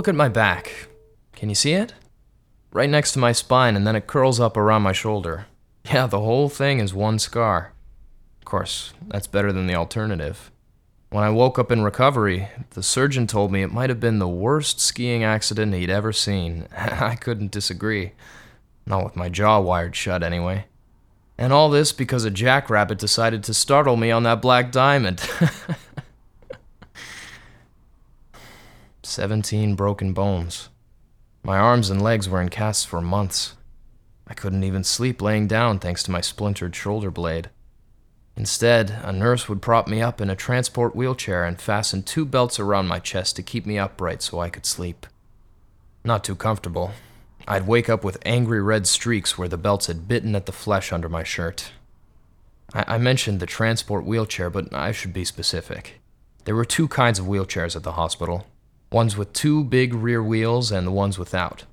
Look at my back. Can you see it? Right next to my spine, and then it curls up around my shoulder. Yeah, the whole thing is one scar. Of course, that's better than the alternative. When I woke up in recovery, the surgeon told me it might have been the worst skiing accident he'd ever seen. I couldn't disagree. Not with my jaw wired shut, anyway. And all this because a jackrabbit decided to startle me on that black diamond. 17 broken bones. My arms and legs were in casts for months. I couldn't even sleep laying down thanks to my splintered shoulder blade. Instead, a nurse would prop me up in a transport wheelchair and fasten two belts around my chest to keep me upright so I could sleep. Not too comfortable. I'd wake up with angry red streaks where the belts had bitten at the flesh under my shirt. I, I mentioned the transport wheelchair, but I should be specific. There were two kinds of wheelchairs at the hospital ones with two big rear wheels and the ones without.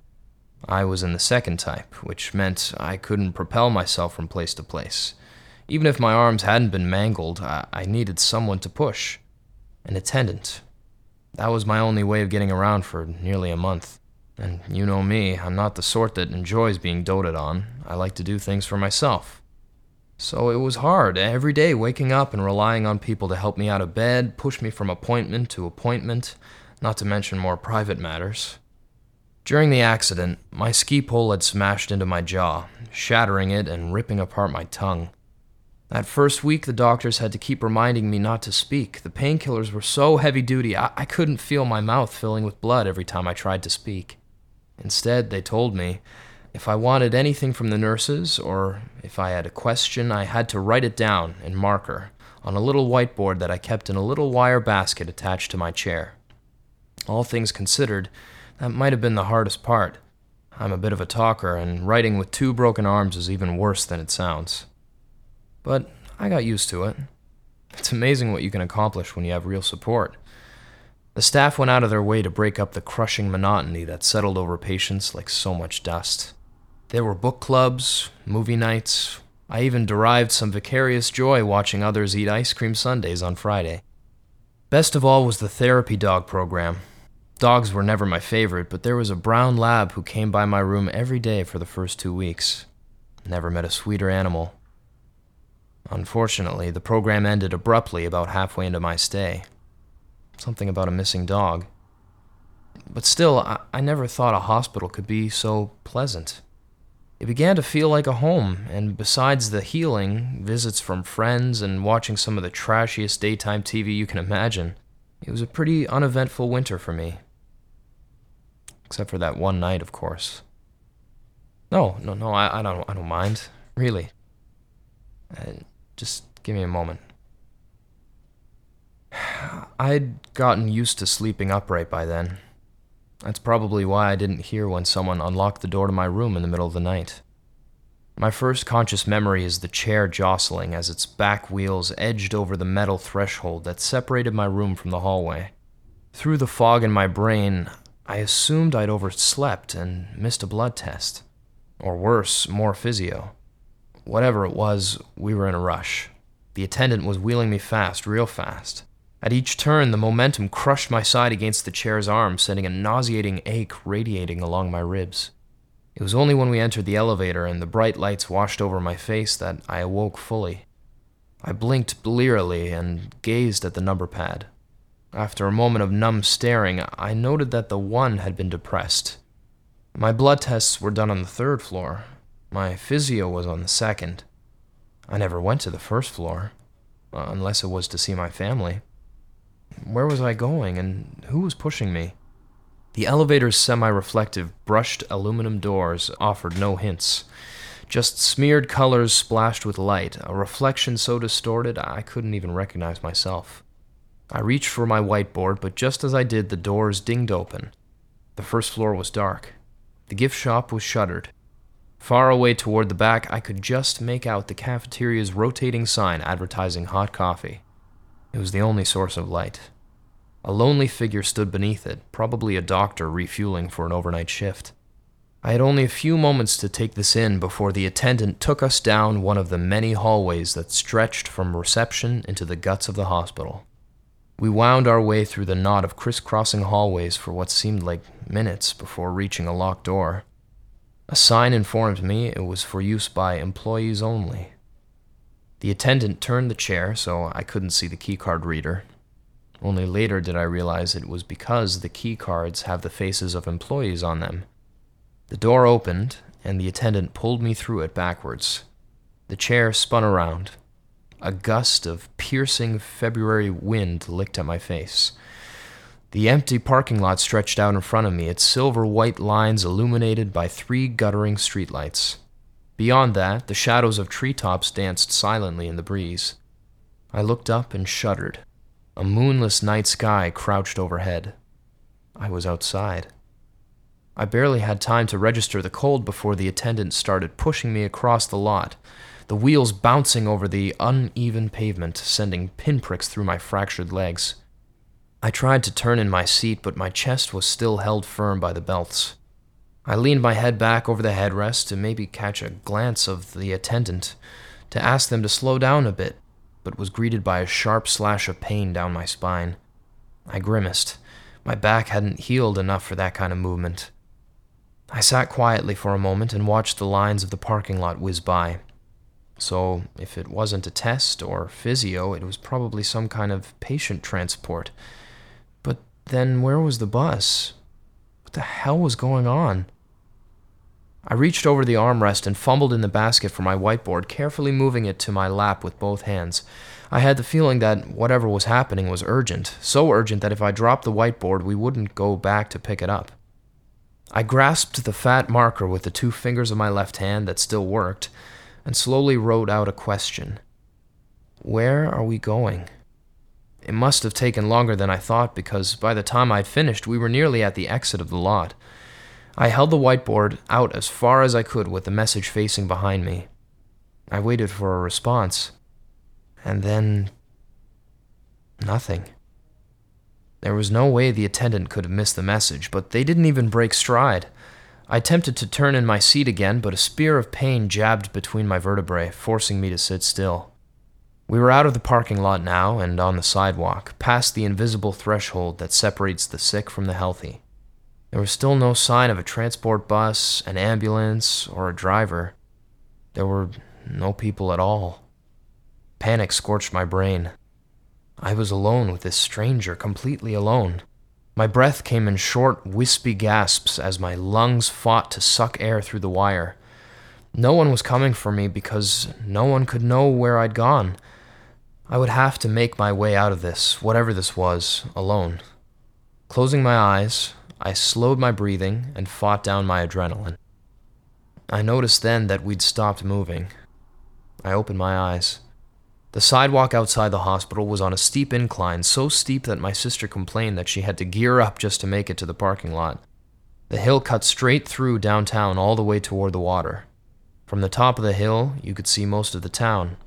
I was in the second type, which meant I couldn't propel myself from place to place. Even if my arms hadn't been mangled, I, I needed someone to push. An attendant. That was my only way of getting around for nearly a month. And you know me, I'm not the sort that enjoys being doted on. I like to do things for myself. So it was hard, every day waking up and relying on people to help me out of bed, push me from appointment to appointment, not to mention more private matters. During the accident, my ski pole had smashed into my jaw, shattering it and ripping apart my tongue. That first week, the doctors had to keep reminding me not to speak. The painkillers were so heavy duty, I-, I couldn't feel my mouth filling with blood every time I tried to speak. Instead, they told me if I wanted anything from the nurses, or if I had a question, I had to write it down in marker on a little whiteboard that I kept in a little wire basket attached to my chair. All things considered, that might have been the hardest part. I'm a bit of a talker, and writing with two broken arms is even worse than it sounds. But I got used to it. It's amazing what you can accomplish when you have real support. The staff went out of their way to break up the crushing monotony that settled over patients like so much dust. There were book clubs, movie nights. I even derived some vicarious joy watching others eat ice cream sundaes on Friday. Best of all was the therapy dog program. Dogs were never my favorite, but there was a brown lab who came by my room every day for the first two weeks. Never met a sweeter animal. Unfortunately, the program ended abruptly about halfway into my stay. Something about a missing dog. But still, I, I never thought a hospital could be so pleasant. It began to feel like a home, and besides the healing, visits from friends, and watching some of the trashiest daytime TV you can imagine, it was a pretty uneventful winter for me. Except for that one night, of course. No, no, no, I, I don't, I don't mind. Really. Uh, just give me a moment. I'd gotten used to sleeping upright by then. That's probably why I didn't hear when someone unlocked the door to my room in the middle of the night. My first conscious memory is the chair jostling as its back wheels edged over the metal threshold that separated my room from the hallway. Through the fog in my brain, I assumed I'd overslept and missed a blood test. Or worse, more physio. Whatever it was, we were in a rush. The attendant was wheeling me fast, real fast. At each turn, the momentum crushed my side against the chair's arm, sending a nauseating ache radiating along my ribs. It was only when we entered the elevator and the bright lights washed over my face that I awoke fully. I blinked blearily and gazed at the number pad. After a moment of numb staring, I noted that the one had been depressed. My blood tests were done on the third floor. My physio was on the second. I never went to the first floor, uh, unless it was to see my family. Where was I going, and who was pushing me? The elevator's semi reflective, brushed aluminum doors offered no hints. Just smeared colors splashed with light, a reflection so distorted I couldn't even recognize myself. I reached for my whiteboard, but just as I did, the doors dinged open. The first floor was dark. The gift shop was shuttered. Far away toward the back, I could just make out the cafeteria's rotating sign advertising hot coffee. It was the only source of light. A lonely figure stood beneath it, probably a doctor refueling for an overnight shift. I had only a few moments to take this in before the attendant took us down one of the many hallways that stretched from reception into the guts of the hospital. We wound our way through the knot of crisscrossing hallways for what seemed like minutes before reaching a locked door. A sign informed me it was for use by employees only. The attendant turned the chair so I couldn't see the keycard reader. Only later did I realize it was because the keycards have the faces of employees on them. The door opened, and the attendant pulled me through it backwards. The chair spun around. A gust of piercing February wind licked at my face. The empty parking lot stretched out in front of me, its silver white lines illuminated by three guttering streetlights. Beyond that, the shadows of treetops danced silently in the breeze. I looked up and shuddered. A moonless night sky crouched overhead. I was outside. I barely had time to register the cold before the attendant started pushing me across the lot, the wheels bouncing over the uneven pavement, sending pinpricks through my fractured legs. I tried to turn in my seat, but my chest was still held firm by the belts. I leaned my head back over the headrest to maybe catch a glance of the attendant, to ask them to slow down a bit, but was greeted by a sharp slash of pain down my spine. I grimaced. My back hadn't healed enough for that kind of movement. I sat quietly for a moment and watched the lines of the parking lot whiz by. So, if it wasn't a test or physio, it was probably some kind of patient transport. But then where was the bus? What the hell was going on? I reached over the armrest and fumbled in the basket for my whiteboard, carefully moving it to my lap with both hands. I had the feeling that whatever was happening was urgent, so urgent that if I dropped the whiteboard, we wouldn't go back to pick it up. I grasped the fat marker with the two fingers of my left hand that still worked and slowly wrote out a question Where are we going? It must have taken longer than I thought because by the time I'd finished, we were nearly at the exit of the lot. I held the whiteboard out as far as I could with the message facing behind me. I waited for a response. And then. nothing. There was no way the attendant could have missed the message, but they didn't even break stride. I attempted to turn in my seat again, but a spear of pain jabbed between my vertebrae, forcing me to sit still. We were out of the parking lot now and on the sidewalk, past the invisible threshold that separates the sick from the healthy. There was still no sign of a transport bus, an ambulance, or a driver. There were no people at all. Panic scorched my brain. I was alone with this stranger, completely alone. My breath came in short, wispy gasps as my lungs fought to suck air through the wire. No one was coming for me because no one could know where I'd gone. I would have to make my way out of this, whatever this was, alone. Closing my eyes, I slowed my breathing and fought down my adrenaline. I noticed then that we'd stopped moving. I opened my eyes. The sidewalk outside the hospital was on a steep incline, so steep that my sister complained that she had to gear up just to make it to the parking lot. The hill cut straight through downtown all the way toward the water. From the top of the hill, you could see most of the town.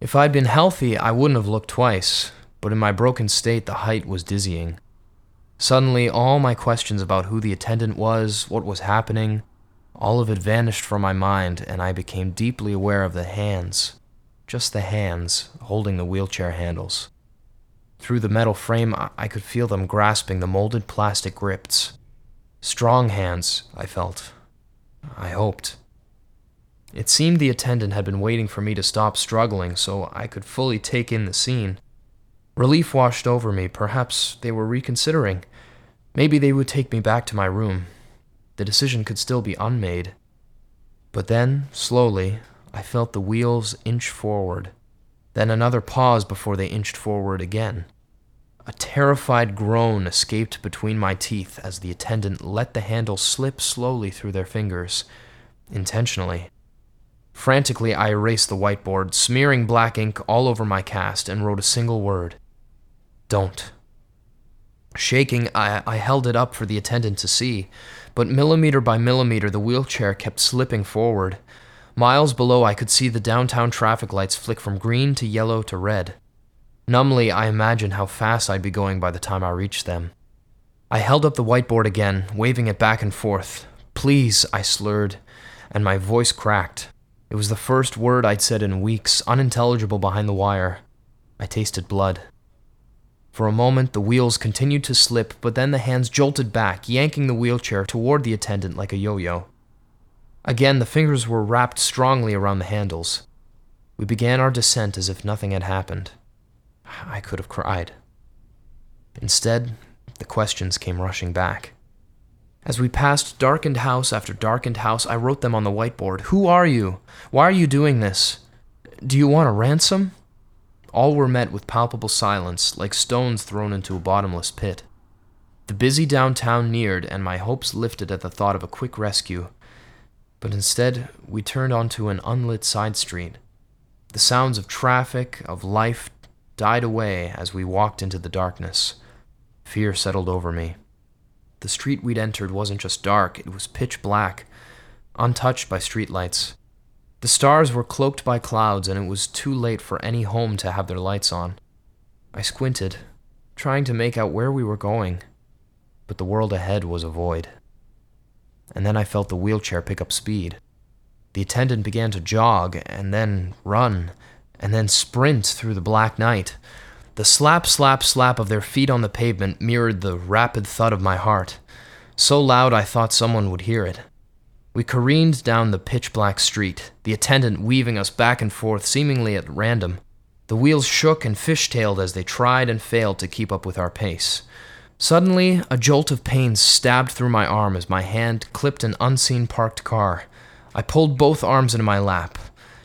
If I'd been healthy, I wouldn't have looked twice, but in my broken state, the height was dizzying. Suddenly, all my questions about who the attendant was, what was happening, all of it vanished from my mind, and I became deeply aware of the hands, just the hands, holding the wheelchair handles. Through the metal frame, I could feel them grasping the molded plastic grips. Strong hands, I felt. I hoped. It seemed the attendant had been waiting for me to stop struggling so I could fully take in the scene. Relief washed over me. Perhaps they were reconsidering. Maybe they would take me back to my room. The decision could still be unmade. But then, slowly, I felt the wheels inch forward. Then another pause before they inched forward again. A terrified groan escaped between my teeth as the attendant let the handle slip slowly through their fingers, intentionally. Frantically, I erased the whiteboard, smearing black ink all over my cast, and wrote a single word Don't. Shaking, I, I held it up for the attendant to see, but millimeter by millimeter, the wheelchair kept slipping forward. Miles below, I could see the downtown traffic lights flick from green to yellow to red. Numbly, I imagined how fast I'd be going by the time I reached them. I held up the whiteboard again, waving it back and forth. Please, I slurred, and my voice cracked. It was the first word I'd said in weeks, unintelligible behind the wire. I tasted blood. For a moment, the wheels continued to slip, but then the hands jolted back, yanking the wheelchair toward the attendant like a yo yo. Again, the fingers were wrapped strongly around the handles. We began our descent as if nothing had happened. I could have cried. Instead, the questions came rushing back. As we passed darkened house after darkened house, I wrote them on the whiteboard. Who are you? Why are you doing this? Do you want a ransom? All were met with palpable silence, like stones thrown into a bottomless pit. The busy downtown neared, and my hopes lifted at the thought of a quick rescue. But instead, we turned onto an unlit side street. The sounds of traffic, of life, died away as we walked into the darkness. Fear settled over me. The street we'd entered wasn't just dark, it was pitch black, untouched by streetlights. The stars were cloaked by clouds, and it was too late for any home to have their lights on. I squinted, trying to make out where we were going, but the world ahead was a void. And then I felt the wheelchair pick up speed. The attendant began to jog, and then run, and then sprint through the black night. The slap, slap, slap of their feet on the pavement mirrored the rapid thud of my heart, so loud I thought someone would hear it. We careened down the pitch black street, the attendant weaving us back and forth seemingly at random. The wheels shook and fishtailed as they tried and failed to keep up with our pace. Suddenly, a jolt of pain stabbed through my arm as my hand clipped an unseen parked car. I pulled both arms into my lap.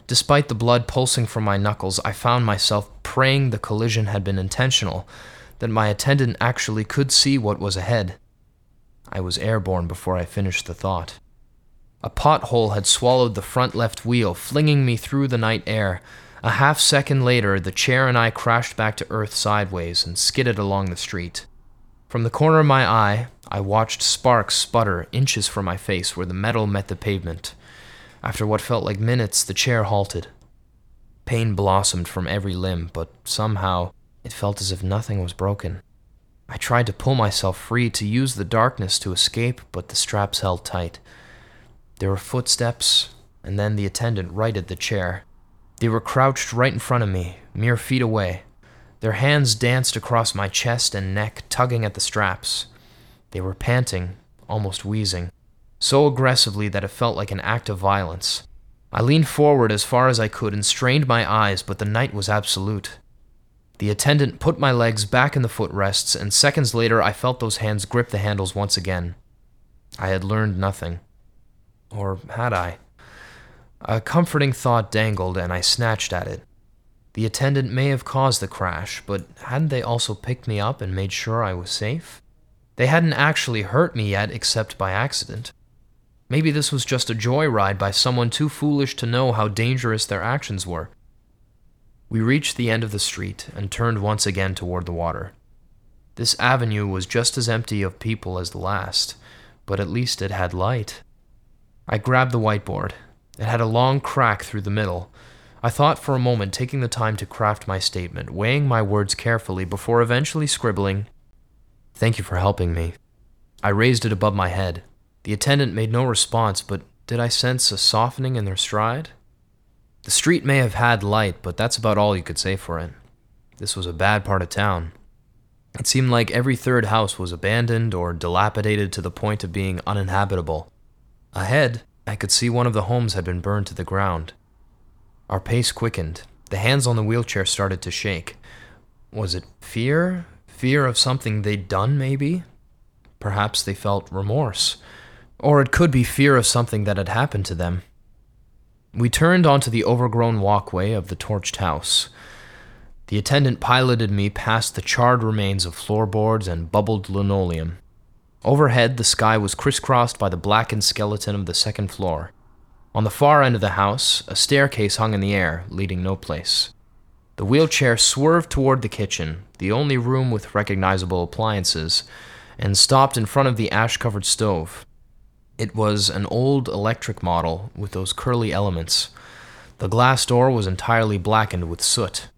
Despite the blood pulsing from my knuckles, I found myself praying the collision had been intentional, that my attendant actually could see what was ahead. I was airborne before I finished the thought. A pothole had swallowed the front left wheel, flinging me through the night air. A half second later, the chair and I crashed back to earth sideways and skidded along the street. From the corner of my eye, I watched sparks sputter inches from my face where the metal met the pavement. After what felt like minutes, the chair halted. Pain blossomed from every limb, but somehow it felt as if nothing was broken. I tried to pull myself free to use the darkness to escape, but the straps held tight. There were footsteps, and then the attendant righted the chair. They were crouched right in front of me, mere feet away. Their hands danced across my chest and neck, tugging at the straps. They were panting, almost wheezing so aggressively that it felt like an act of violence. I leaned forward as far as I could and strained my eyes, but the night was absolute. The attendant put my legs back in the footrests, and seconds later I felt those hands grip the handles once again. I had learned nothing. Or had I? A comforting thought dangled, and I snatched at it. The attendant may have caused the crash, but hadn't they also picked me up and made sure I was safe? They hadn't actually hurt me yet except by accident. Maybe this was just a joyride by someone too foolish to know how dangerous their actions were. We reached the end of the street and turned once again toward the water. This avenue was just as empty of people as the last, but at least it had light. I grabbed the whiteboard. It had a long crack through the middle. I thought for a moment, taking the time to craft my statement, weighing my words carefully before eventually scribbling, Thank you for helping me. I raised it above my head, the attendant made no response, but did I sense a softening in their stride? The street may have had light, but that's about all you could say for it. This was a bad part of town. It seemed like every third house was abandoned or dilapidated to the point of being uninhabitable. Ahead, I could see one of the homes had been burned to the ground. Our pace quickened. The hands on the wheelchair started to shake. Was it fear? Fear of something they'd done, maybe? Perhaps they felt remorse. Or it could be fear of something that had happened to them. We turned onto the overgrown walkway of the torched house. The attendant piloted me past the charred remains of floorboards and bubbled linoleum. Overhead, the sky was crisscrossed by the blackened skeleton of the second floor. On the far end of the house, a staircase hung in the air, leading no place. The wheelchair swerved toward the kitchen, the only room with recognizable appliances, and stopped in front of the ash covered stove. It was an old electric model with those curly elements. The glass door was entirely blackened with soot.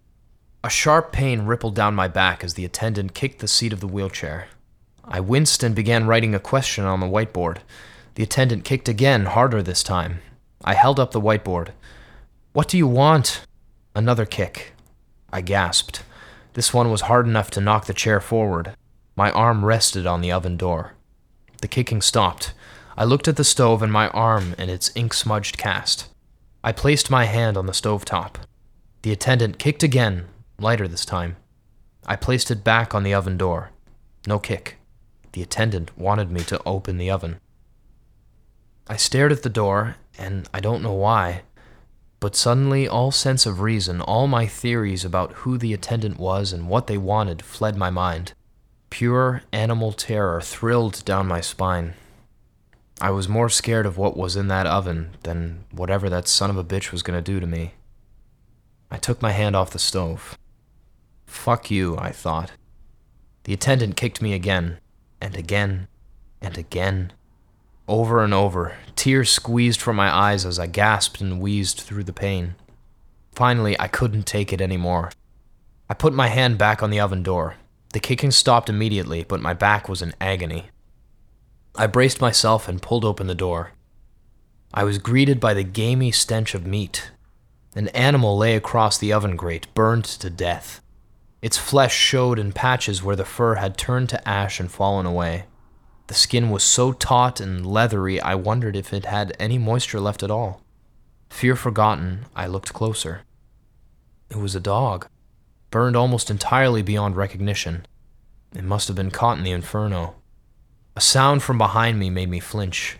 A sharp pain rippled down my back as the attendant kicked the seat of the wheelchair. I winced and began writing a question on the whiteboard. The attendant kicked again, harder this time. I held up the whiteboard. What do you want? Another kick. I gasped. This one was hard enough to knock the chair forward. My arm rested on the oven door. The kicking stopped. I looked at the stove and my arm in its ink smudged cast. I placed my hand on the stove top. The attendant kicked again, lighter this time. I placed it back on the oven door. No kick. The attendant wanted me to open the oven. I stared at the door, and I don't know why, but suddenly all sense of reason, all my theories about who the attendant was and what they wanted, fled my mind. Pure animal terror thrilled down my spine. I was more scared of what was in that oven than whatever that son of a bitch was going to do to me. I took my hand off the stove. Fuck you, I thought. The attendant kicked me again, and again, and again, over and over, tears squeezed from my eyes as I gasped and wheezed through the pain. Finally, I couldn't take it anymore. I put my hand back on the oven door. The kicking stopped immediately, but my back was in agony. I braced myself and pulled open the door. I was greeted by the gamey stench of meat. An animal lay across the oven grate, burned to death. Its flesh showed in patches where the fur had turned to ash and fallen away. The skin was so taut and leathery, I wondered if it had any moisture left at all. Fear forgotten, I looked closer. It was a dog, burned almost entirely beyond recognition. It must have been caught in the inferno. A sound from behind me made me flinch.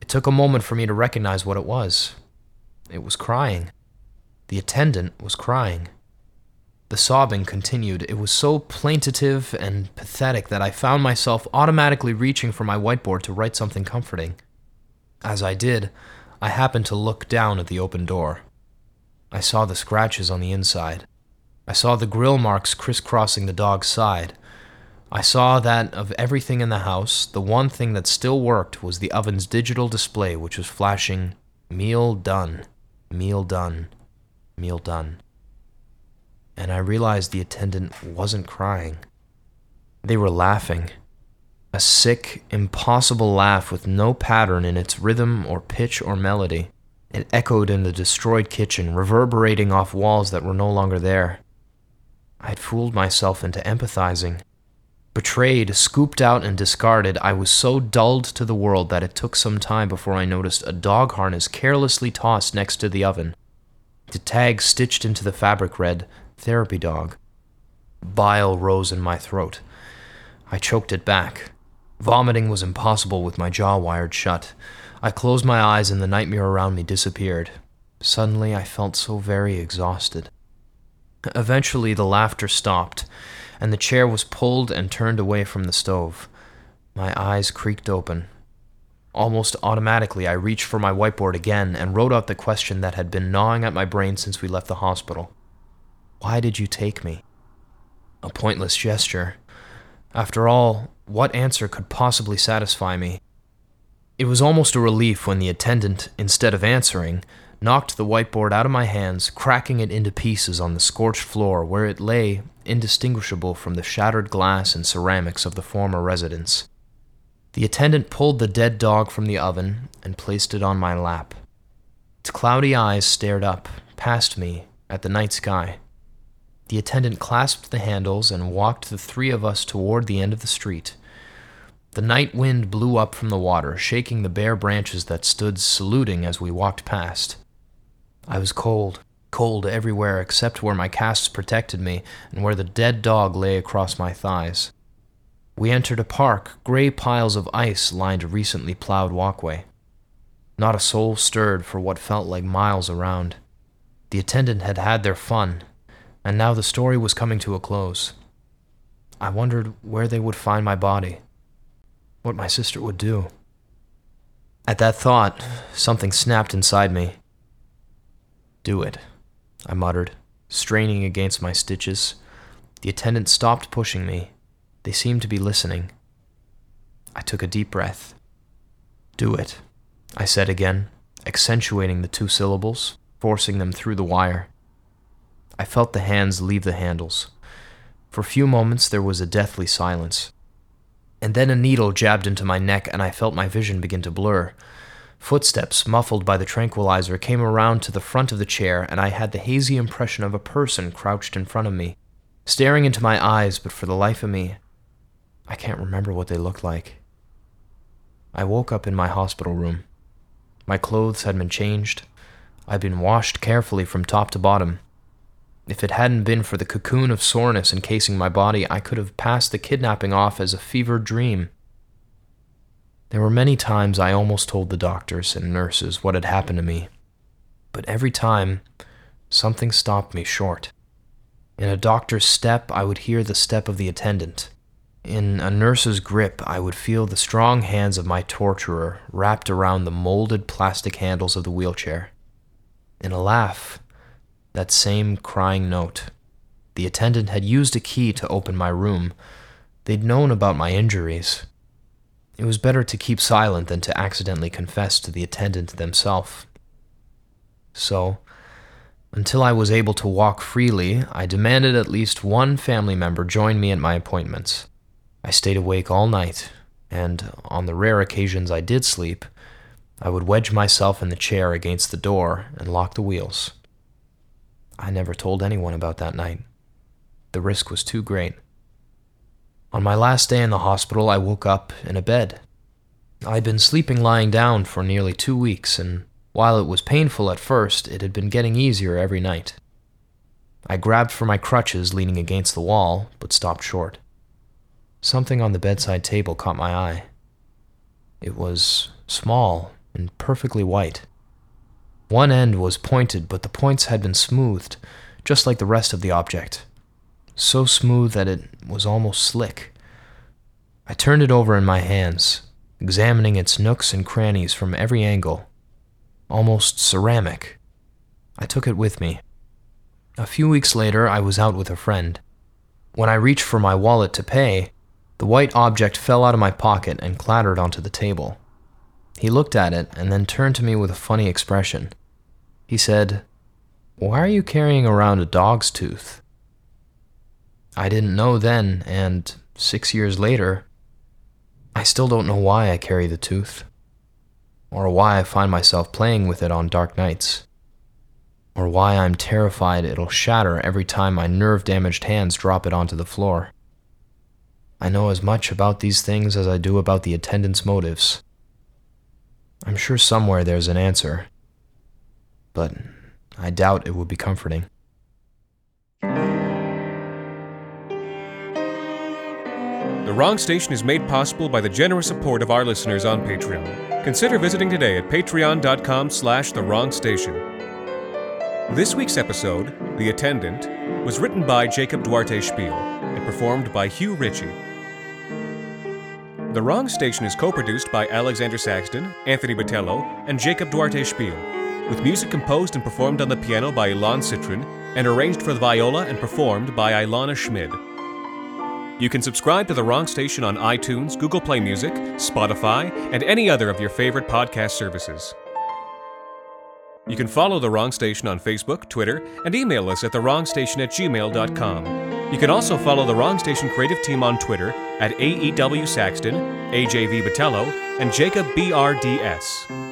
It took a moment for me to recognize what it was. It was crying. The attendant was crying. The sobbing continued. It was so plaintive and pathetic that I found myself automatically reaching for my whiteboard to write something comforting. As I did, I happened to look down at the open door. I saw the scratches on the inside. I saw the grill marks crisscrossing the dog's side. I saw that of everything in the house, the one thing that still worked was the oven's digital display, which was flashing meal done, meal done, meal done and I realized the attendant wasn't crying. They were laughing. A sick, impossible laugh with no pattern in its rhythm or pitch or melody. It echoed in the destroyed kitchen, reverberating off walls that were no longer there. I had fooled myself into empathizing. Betrayed, scooped out, and discarded, I was so dulled to the world that it took some time before I noticed a dog harness carelessly tossed next to the oven. The tag stitched into the fabric read, Therapy dog. Bile rose in my throat. I choked it back. Vomiting was impossible with my jaw wired shut. I closed my eyes and the nightmare around me disappeared. Suddenly, I felt so very exhausted. Eventually, the laughter stopped, and the chair was pulled and turned away from the stove. My eyes creaked open. Almost automatically, I reached for my whiteboard again and wrote out the question that had been gnawing at my brain since we left the hospital. Why did you take me? A pointless gesture. After all, what answer could possibly satisfy me? It was almost a relief when the attendant, instead of answering, knocked the whiteboard out of my hands, cracking it into pieces on the scorched floor where it lay indistinguishable from the shattered glass and ceramics of the former residence. The attendant pulled the dead dog from the oven and placed it on my lap. Its cloudy eyes stared up, past me, at the night sky. The attendant clasped the handles and walked the three of us toward the end of the street. The night wind blew up from the water, shaking the bare branches that stood saluting as we walked past. I was cold. cold everywhere except where my casts protected me and where the dead dog lay across my thighs. We entered a park, gray piles of ice lined a recently plowed walkway. Not a soul stirred for what felt like miles around. The attendant had had their fun, and now the story was coming to a close. I wondered where they would find my body, what my sister would do. At that thought, something snapped inside me. Do it, I muttered, straining against my stitches. The attendant stopped pushing me. They seemed to be listening. I took a deep breath. Do it, I said again, accentuating the two syllables, forcing them through the wire. I felt the hands leave the handles. For a few moments there was a deathly silence. And then a needle jabbed into my neck, and I felt my vision begin to blur. Footsteps, muffled by the tranquilizer, came around to the front of the chair, and I had the hazy impression of a person crouched in front of me, staring into my eyes, but for the life of me, I can't remember what they looked like. I woke up in my hospital room. My clothes had been changed. I'd been washed carefully from top to bottom. If it hadn't been for the cocoon of soreness encasing my body, I could have passed the kidnapping off as a fevered dream. There were many times I almost told the doctors and nurses what had happened to me, but every time something stopped me short. In a doctor's step, I would hear the step of the attendant. In a nurse's grip, I would feel the strong hands of my torturer wrapped around the molded plastic handles of the wheelchair. In a laugh, that same crying note. The attendant had used a key to open my room. They'd known about my injuries. It was better to keep silent than to accidentally confess to the attendant themselves. So, until I was able to walk freely, I demanded at least one family member join me at my appointments. I stayed awake all night, and on the rare occasions I did sleep, I would wedge myself in the chair against the door and lock the wheels. I never told anyone about that night. The risk was too great. On my last day in the hospital, I woke up in a bed. I'd been sleeping lying down for nearly two weeks, and while it was painful at first, it had been getting easier every night. I grabbed for my crutches leaning against the wall, but stopped short. Something on the bedside table caught my eye. It was small and perfectly white. One end was pointed, but the points had been smoothed, just like the rest of the object. So smooth that it was almost slick. I turned it over in my hands, examining its nooks and crannies from every angle. Almost ceramic. I took it with me. A few weeks later, I was out with a friend. When I reached for my wallet to pay, the white object fell out of my pocket and clattered onto the table. He looked at it and then turned to me with a funny expression. He said, Why are you carrying around a dog's tooth? I didn't know then, and six years later, I still don't know why I carry the tooth, or why I find myself playing with it on dark nights, or why I'm terrified it'll shatter every time my nerve damaged hands drop it onto the floor. I know as much about these things as I do about the attendant's motives. I'm sure somewhere there's an answer but I doubt it would be comforting. The Wrong Station is made possible by the generous support of our listeners on Patreon. Consider visiting today at patreon.com slash the wrong station. This week's episode, The Attendant, was written by Jacob Duarte Spiel and performed by Hugh Ritchie. The Wrong Station is co-produced by Alexander Saxton, Anthony Botello, and Jacob Duarte Spiel with music composed and performed on the piano by Ilan Citrin and arranged for the viola and performed by Ilana Schmid. You can subscribe to The Wrong Station on iTunes, Google Play Music, Spotify, and any other of your favorite podcast services. You can follow The Wrong Station on Facebook, Twitter, and email us at thewrongstation at gmail.com. You can also follow The Wrong Station creative team on Twitter at AEW Saxton, AJV Botello, and Jacob BRDS.